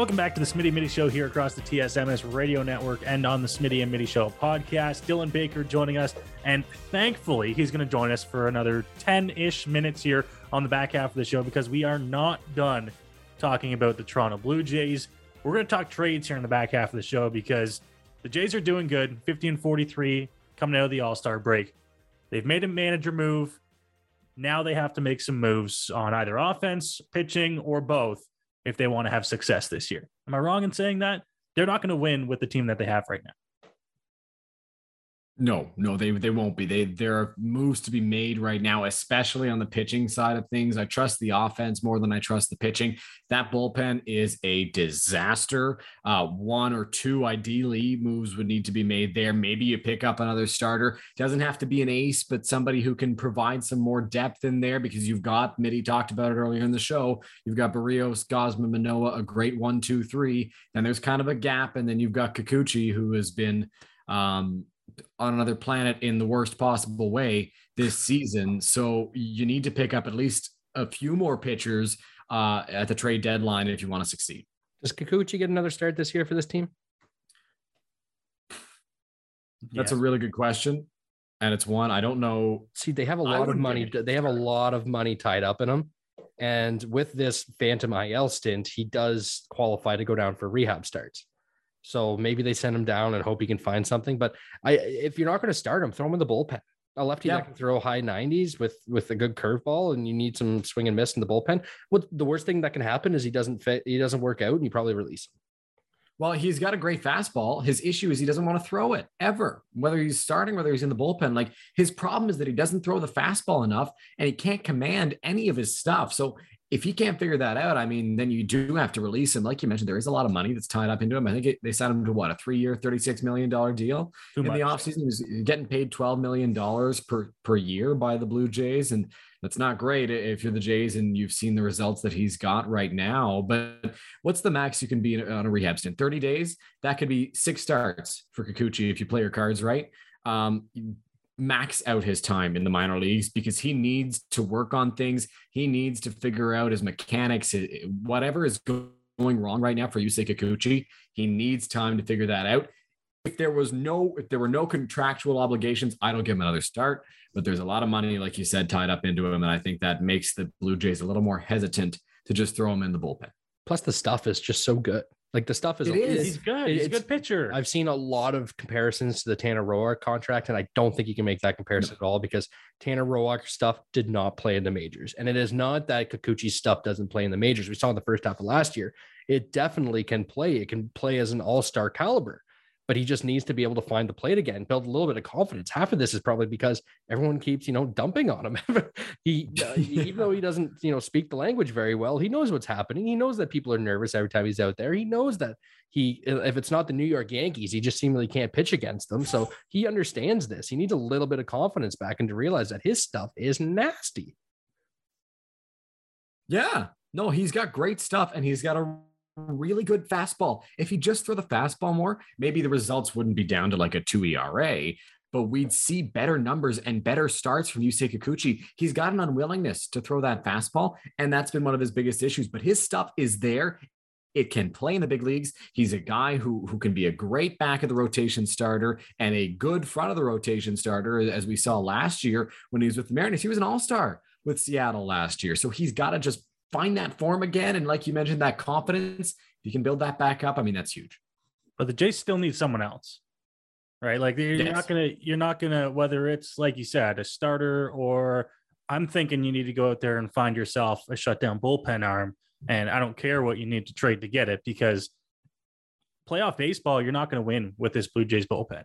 Welcome back to the Smitty Mitty Show here across the TSMS radio network and on the Smitty and Mitty Show podcast. Dylan Baker joining us, and thankfully, he's going to join us for another 10 ish minutes here on the back half of the show because we are not done talking about the Toronto Blue Jays. We're going to talk trades here in the back half of the show because the Jays are doing good 50 and 43 coming out of the All Star break. They've made a manager move. Now they have to make some moves on either offense, pitching, or both if they want to have success this year. Am I wrong in saying that? They're not going to win with the team that they have right now. No, no, they they won't be. They there are moves to be made right now, especially on the pitching side of things. I trust the offense more than I trust the pitching. That bullpen is a disaster. Uh, one or two ideally moves would need to be made there. Maybe you pick up another starter. Doesn't have to be an ace, but somebody who can provide some more depth in there because you've got Mitty talked about it earlier in the show. You've got Berríos, Gausman, Manoah, a great one, two, three. Then there's kind of a gap, and then you've got Kikuchi, who has been um, on another planet in the worst possible way this [LAUGHS] season. So you need to pick up at least a few more pitchers uh, at the trade deadline if you want to succeed. Does Kikuchi get another start this year for this team? That's yes. a really good question. And it's one I don't know. See, they have a lot of money. They have a lot of money tied up in them. And with this Phantom IL stint, he does qualify to go down for rehab starts. So maybe they send him down and hope he can find something. But I, if you're not going to start him, throw him in the bullpen. A lefty yeah. that can throw high 90s with with a good curveball, and you need some swing and miss in the bullpen. What the worst thing that can happen is he doesn't fit, he doesn't work out, and you probably release him. Well, he's got a great fastball. His issue is he doesn't want to throw it ever, whether he's starting, whether he's in the bullpen. Like his problem is that he doesn't throw the fastball enough and he can't command any of his stuff. So if he can't figure that out, I mean, then you do have to release him. Like you mentioned, there is a lot of money that's tied up into him. I think it, they signed him to what a three-year, thirty-six million dollar deal Too in much. the offseason. He's getting paid twelve million dollars per per year by the Blue Jays, and that's not great if you're the Jays and you've seen the results that he's got right now. But what's the max you can be on a rehab stint? Thirty days. That could be six starts for Kikuchi if you play your cards right. Um, max out his time in the minor leagues because he needs to work on things. He needs to figure out his mechanics, eh, eh, whatever is going wrong right now for Yusei Kikuchi. He needs time to figure that out. If there was no, if there were no contractual obligations, I don't give him another start. But there's a lot of money, like you said, tied up into him, and I think that makes the Blue Jays a little more hesitant to just throw him in the bullpen. Plus, the stuff is just so good. Like the stuff is, it is. He's good. He's a good pitcher. I've seen a lot of comparisons to the Tanner Roark contract, and I don't think you can make that comparison no. at all because Tanner Roark stuff did not play in the majors, and it is not that Kikuchi's stuff doesn't play in the majors. We saw in the first half of last year, it definitely can play. It can play as an all-star caliber but he just needs to be able to find the plate again, build a little bit of confidence. Half of this is probably because everyone keeps, you know, dumping on him. [LAUGHS] he, uh, [LAUGHS] even though he doesn't, you know, speak the language very well, he knows what's happening. He knows that people are nervous every time he's out there. He knows that he, if it's not the New York Yankees, he just seemingly can't pitch against them. So he understands this. He needs a little bit of confidence back and to realize that his stuff is nasty. Yeah, no, he's got great stuff and he's got a really good fastball. If he just throw the fastball more, maybe the results wouldn't be down to like a two ERA, but we'd see better numbers and better starts from Yusei Kikuchi. He's got an unwillingness to throw that fastball, and that's been one of his biggest issues. But his stuff is there. It can play in the big leagues. He's a guy who, who can be a great back of the rotation starter and a good front of the rotation starter, as we saw last year when he was with the Mariners. He was an all star with Seattle last year. So he's got to just find that form again. And like you mentioned, that confidence, if you can build that back up, I mean, that's huge. But the Jays still need someone else, right? Like you're yes. not gonna, you're not gonna, whether it's like you said, a starter or I'm thinking you need to go out there and find yourself a shutdown bullpen arm. And I don't care what you need to trade to get it because playoff baseball, you're not going to win with this Blue Jays bullpen.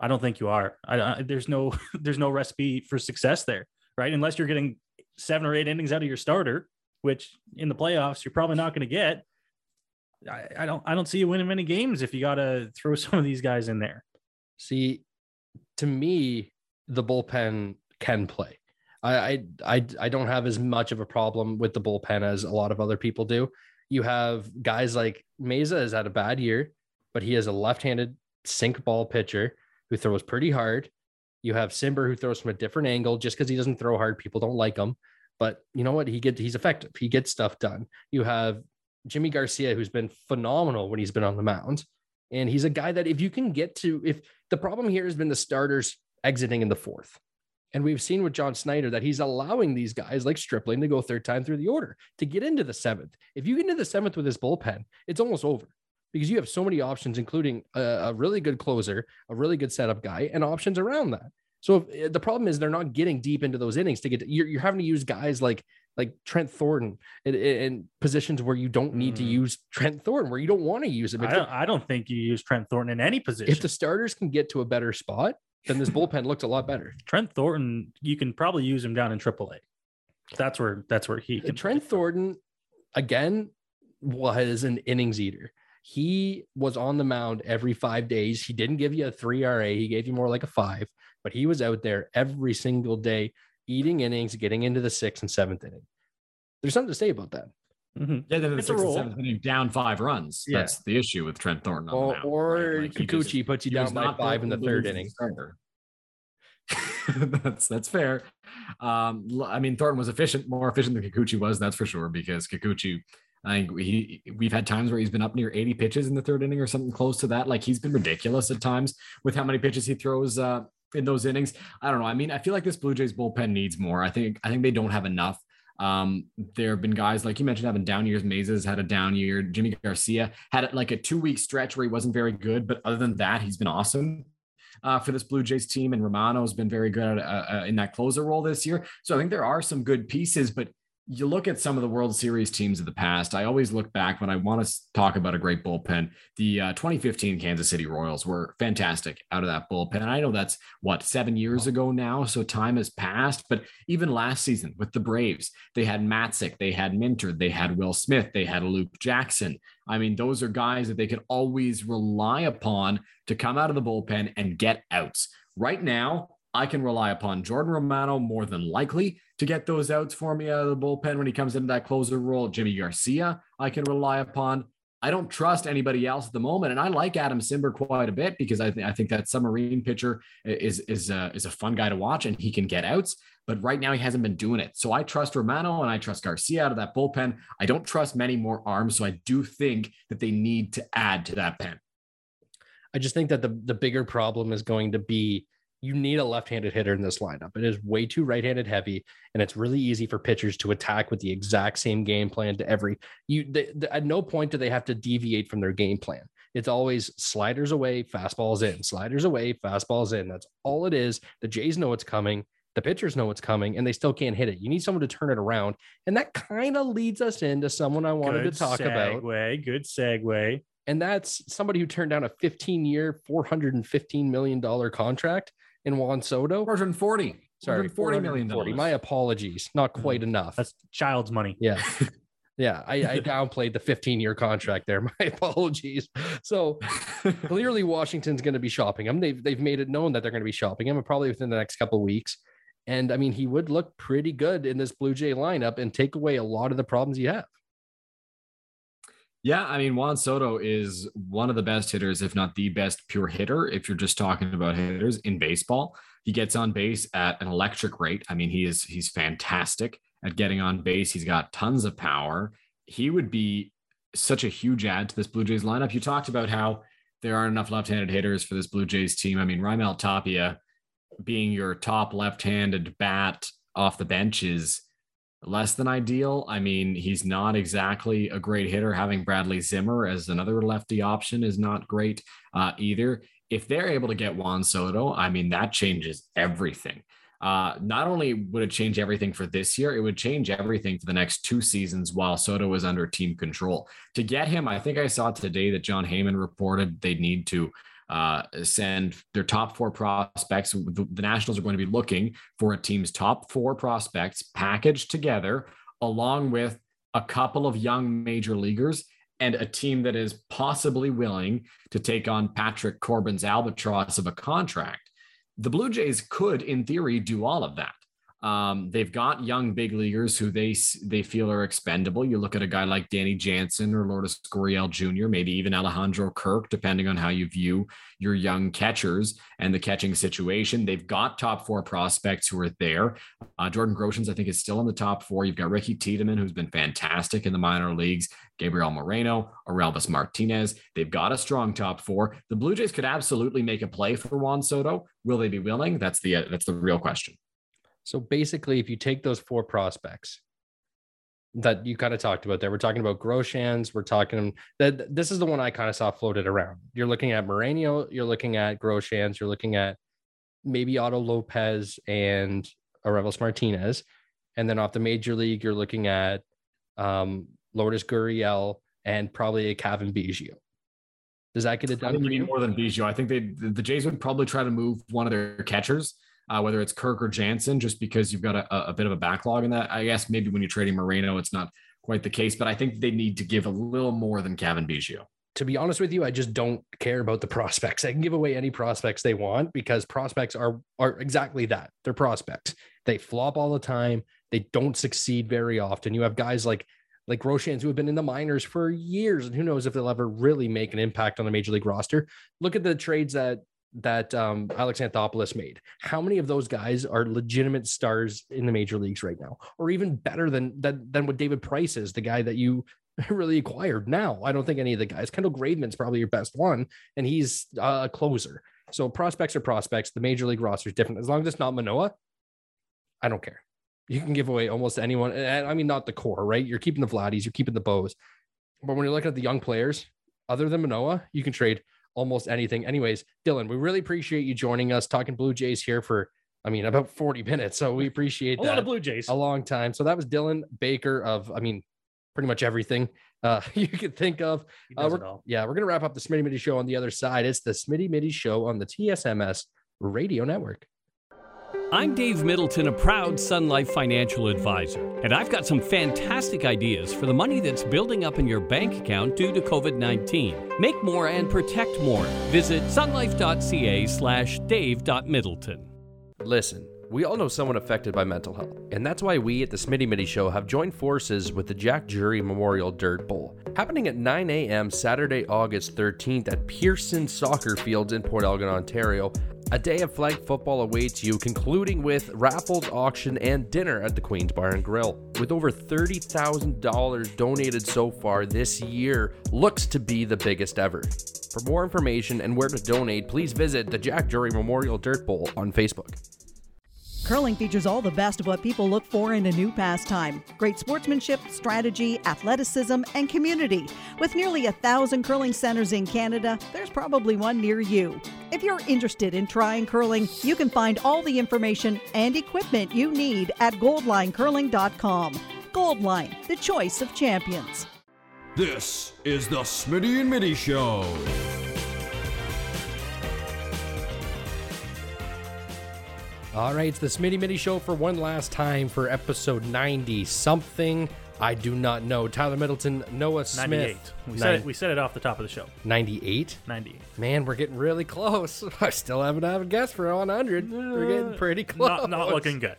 I don't think you are. I, I, there's no [LAUGHS] there's no recipe for success there, right? Unless you're getting seven or eight innings out of your starter, which in the playoffs you're probably not going to get. I, I, don't I don't see you winning many games if you got to throw [LAUGHS] some of these guys in there. See, to me, the bullpen can play. I, I I don't have as much of a problem with the bullpen as a lot of other people do. You have guys like Mayza has had a bad year, but he is a left-handed sink ball pitcher who throws pretty hard. You have Cimber who throws from a different angle. Just because he doesn't throw hard, people don't like him. But you know what? He get he's effective. He gets stuff done. You have Yimi García, who's been phenomenal when he's been on the mound. And he's a guy that if you can get to, if the problem here has been the starters exiting in the fourth. And we've seen with John Schneider that he's allowing these guys like Stripling to go third time through the order to get into the seventh. If you get into the seventh with his bullpen, it's almost over because you have so many options, including a, a really good closer, a really good setup guy, and options around that. So if, eh, the problem is they're not getting deep into those innings to get. To, you're, you're having to use guys like like Trent Thornton in, in, positions where you don't need mm. to use Trent Thornton, where you don't want to use him. I don't, I don't, think you use Trent Thornton in any position. If the starters can get to a better spot, then this [LAUGHS] bullpen looks a lot better. Trent Thornton, you can probably use him down in AAA. That's where that's where he can. Trent Thornton, again, was an innings eater. He was on the mound every five days. He didn't give you a three RA. He gave you more like a five, but he was out there every single day, eating innings, getting into the sixth and seventh inning. There's something to say about that. Mm-hmm. Yeah, then the sixth and seventh inning down five runs. Yeah. That's the issue with Trent Thornton. Well, or right? like Kikuchi just, puts you down by five in the third inning. [LAUGHS] that's that's fair. Um, I mean, Thornton was efficient, more efficient than Kikuchi was, that's for sure, because Kikuchi I think he we've had times where he's been up near 80 pitches in the third inning or something close to that. Like he's been ridiculous at times with how many pitches he throws uh, in those innings. I don't know. I mean, I feel like this Blue Jays bullpen needs more. I think I think they don't have enough. Um, there have been guys like you mentioned having down years. Mayza's had a down year. Yimi García had like a two week stretch where he wasn't very good, but other than that, he's been awesome. Uh, for this Blue Jays team, and Romano has been very good uh, uh, in that closer role this year. So I think there are some good pieces, but you look at some of the World Series teams of the past. I always look back when I want to talk about a great bullpen. The uh, 2015 Kansas City Royals were fantastic out of that bullpen. I know that's what seven years ago now, so time has passed. But even last season with the Braves, they had Matzek, they had Minter, they had Will Smith, they had Luke Jackson. I mean, those are guys that they could always rely upon to come out of the bullpen and get outs. Right now, I can rely upon Jordan Romano more than likely to get those outs for me out of the bullpen when he comes into that closer role. Yimi García, I can rely upon. I don't trust anybody else at the moment, and I like Adam Cimber quite a bit because I, th- I think that submarine pitcher is is a, is a fun guy to watch, and he can get outs. But right now, he hasn't been doing it. So I trust Romano and I trust Garcia out of that bullpen. I don't trust many more arms, so I do think that they need to add to that pen. I just think that the the bigger problem is going to be you need a left-handed hitter in this lineup. It is way too right-handed heavy, and it's really easy for pitchers to attack with the exact same game plan to every. You they, they, at no point do they have to deviate from their game plan. It's always sliders away, fastballs in, sliders away, fastballs in. That's all it is. The Jays know it's coming. The pitchers know it's coming, and they still can't hit it. You need someone to turn it around, and that kind of leads us into someone I wanted good to talk segue, about. Good segue. And that's somebody who turned down a 15-year, 415 million dollar contract in Juan Soto. 440. Sorry, 40 million dollars. My apologies. Not mm-hmm. quite enough. That's child's money. Yeah. [LAUGHS] Yeah, I, I downplayed the 15 year contract there. [LAUGHS] My apologies. So clearly, Washington's going to be shopping him. They've, they've made it known that they're going to be shopping him, probably within the next couple weeks. And I mean, he would look pretty good in this Blue Jay lineup and take away a lot of the problems you have. Yeah, I mean Juan Soto is one of the best hitters, if not the best pure hitter. If you're just talking about hitters in baseball, he gets on base at an electric rate. I mean, he is he's fantastic at getting on base. He's got tons of power. He would be such a huge add to this Blue Jays lineup. You talked about how there aren't enough left-handed hitters for this Blue Jays team. I mean, Raimel Tapia being your top left-handed bat off the bench is less than ideal. I mean, he's not exactly a great hitter. Having Bradley Zimmer as another lefty option is not great uh, either. If they're able to get Juan Soto, I mean, that changes everything. Uh, not only would it change everything for this year, it would change everything for the next two seasons while Soto was under team control. To get him, I think I saw today that Jon Heyman reported they'd need to uh, send their top four prospects. The, the Nationals are going to be looking for a team's top four prospects packaged together, along with a couple of young major leaguers and a team that is possibly willing to take on Patrick Corbin's albatross of a contract. the Blue Jays could, in theory, do all of that. Um, they've got young big leaguers who they they feel are expendable. You look at a guy like Danny Jansen or Lourdes Gurriel Jr., maybe even Alejandro Kirk, depending on how you view your young catchers and the catching situation. They've got top four prospects who are there. Uh, Jordan Groshans, I think, is still in the top four. You've got Ricky Tiedemann, who's been fantastic in the minor leagues. Gabriel Moreno, Orelvis Martinez. They've got a strong top four. The Blue Jays could absolutely make a play for Juan Soto. Will they be willing? That's the uh, that's the real question. So basically, if you take those four prospects that you kind of talked about there, we're talking about Groshans, we're talking that this is the one I kind of saw floated around. You're looking at Moreno, you're looking at Groshans, you're looking at maybe Otto Lopez and Orelvis Martinez. And then off the major league, you're looking at um, Lourdes Gurriel and probably a Cavan Biggio. Does that get it done? I think you need more than Biggio. I think they the Jays would probably try to move one of their catchers uh, whether it's Kirk or Jansen, just because you've got a, a, bit of a backlog in that. I guess maybe when you're trading Moreno, it's not quite the case, but I think they need to give a little more than Cavan Biggio. To be honest with you, I just don't care about the prospects. They can give away any prospects they want because prospects are are exactly that. They're prospects. They flop all the time. They don't succeed very often. You have guys like like Groshans who have been in the minors for years, and who knows if they'll ever really make an impact on the major league roster. Look at the trades that that um, Alex Anthopoulos made. How many of those guys are legitimate stars in the major leagues right now, or even better than than, than what David Price is, the guy that you [LAUGHS] really acquired now? I don't think any of the guys. Kendall Graveman's probably your best one, and he's a closer. So prospects are prospects. The major league roster is different. As long as it's not Manoah, I don't care. You can give away almost anyone. And I mean, not the core, right? You're keeping the Vladdies, you're keeping the Bows. But when you're looking at the young players, other than Manoah, you can trade almost anything. Anyways, Dylan, we really appreciate you joining us, talking Blue Jays here for, I mean, about 40 [LAUGHS] minutes. So we appreciate a that. lot of Blue Jays. A long time. So that was Dylan Baker of, I mean, pretty much everything uh, [LAUGHS] you could think of. Uh, we're, yeah, we're going to wrap up the Smitty Mitty show on the other side. It's the Smitty Mitty show on the TSMS radio network. I'm Dave Middleton, a proud Sun Life financial advisor, and I've got some fantastic ideas for the money that's building up in your bank account due to COVID 19. Make more and protect more. Visit sunlife.ca slash dave.middleton. Listen, we all know someone affected by mental health, and that's why we at the Smitty Mitty Show have joined forces with the Jack Jury Memorial Dirt Bowl, happening at 9 a.m. Saturday, August 13th at Pearson Soccer Fields in Port Elgin, Ontario. A day of flag football awaits you, concluding with raffles, auction, and dinner at the Queen's Bar and Grill. With over $30,000 donated so far this year, looks to be the biggest ever. For more information and where to donate, please visit the Jack Jury Memorial Dirt Bowl on Facebook. Curling features all the best of what people look for in a new pastime great sportsmanship, strategy, athleticism, and community. With nearly a thousand curling centers in Canada, there's probably one near you. If you're interested in trying curling, you can find all the information and equipment you need at goldlinecurling.com. Goldline, the choice of champions. This is the Smitty and Mitty Show. All right, it's the Smitty Mitty Show for one last time for episode 90 something. I do not know. Tyler Middleton, Noah Smith. 98. We said, it, we said it off the top of the show. 98? 98. Man, we're getting really close. [LAUGHS] I still haven't had a guess for 100. We're getting pretty close. Not, not looking good.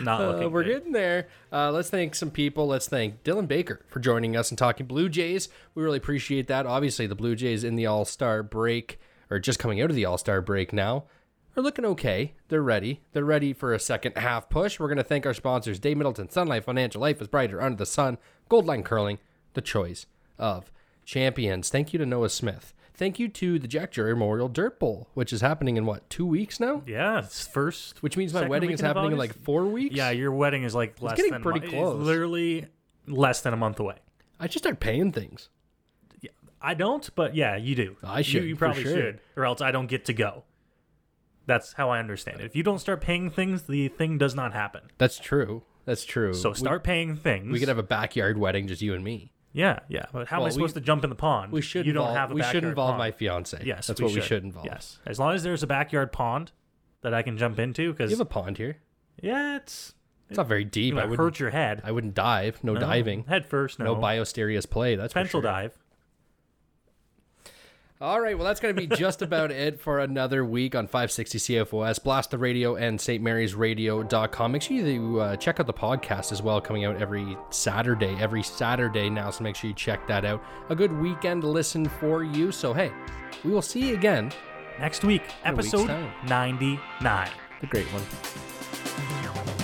Not looking uh, We're good. getting there. Uh, let's thank some people. Let's thank Dylan Baker for joining us and talking Blue Jays. We really appreciate that. Obviously, the Blue Jays in the All Star break, or just coming out of the All Star break now, are looking okay. They're ready. They're ready for a second half push. We're going to thank our sponsors Dave Middleton, Sun Life Financial Life is Brighter Under the Sun, Goldline Curling, the choice of champions. Thank you to Noah Smith. Thank you to the Jack Jury Memorial Dirt Bowl, which is happening in what, two weeks now? Yeah, it's first. Which means my wedding is happening in like four weeks? Yeah, your wedding is like less getting than a pretty month- close. It's literally less than a month away. I just start paying things. I don't, but yeah, you do. I should, You, for probably sure. should, or else I don't get to go. That's how I understand it. If you don't start paying things, the thing does not happen. That's true. That's true. So start paying things. We, we could have a backyard wedding, just you and me. Yeah, yeah. But how am I supposed we- to jump in the pond? We should. You don't have a We should involve pond. my fiance. Yes, that's what we should involve. Yes, as long as there's a backyard pond that I can jump into. Because You have a pond here. yeah, it's It's not very deep. I would hurt your head. I wouldn't dive. No, diving. head first. No, No biosterious play. That's potential sure. dive. All right, well, that's going to be just about it for another week on 560 CFOS, Blast the Radio, and stmarysradio.com. Make sure you uh, check out the podcast as well, coming out every Saturday, every Saturday now. So make sure you check that out. A good weekend listen for you. So, hey, we will see you again Next week, In a week's episode 99. The great one.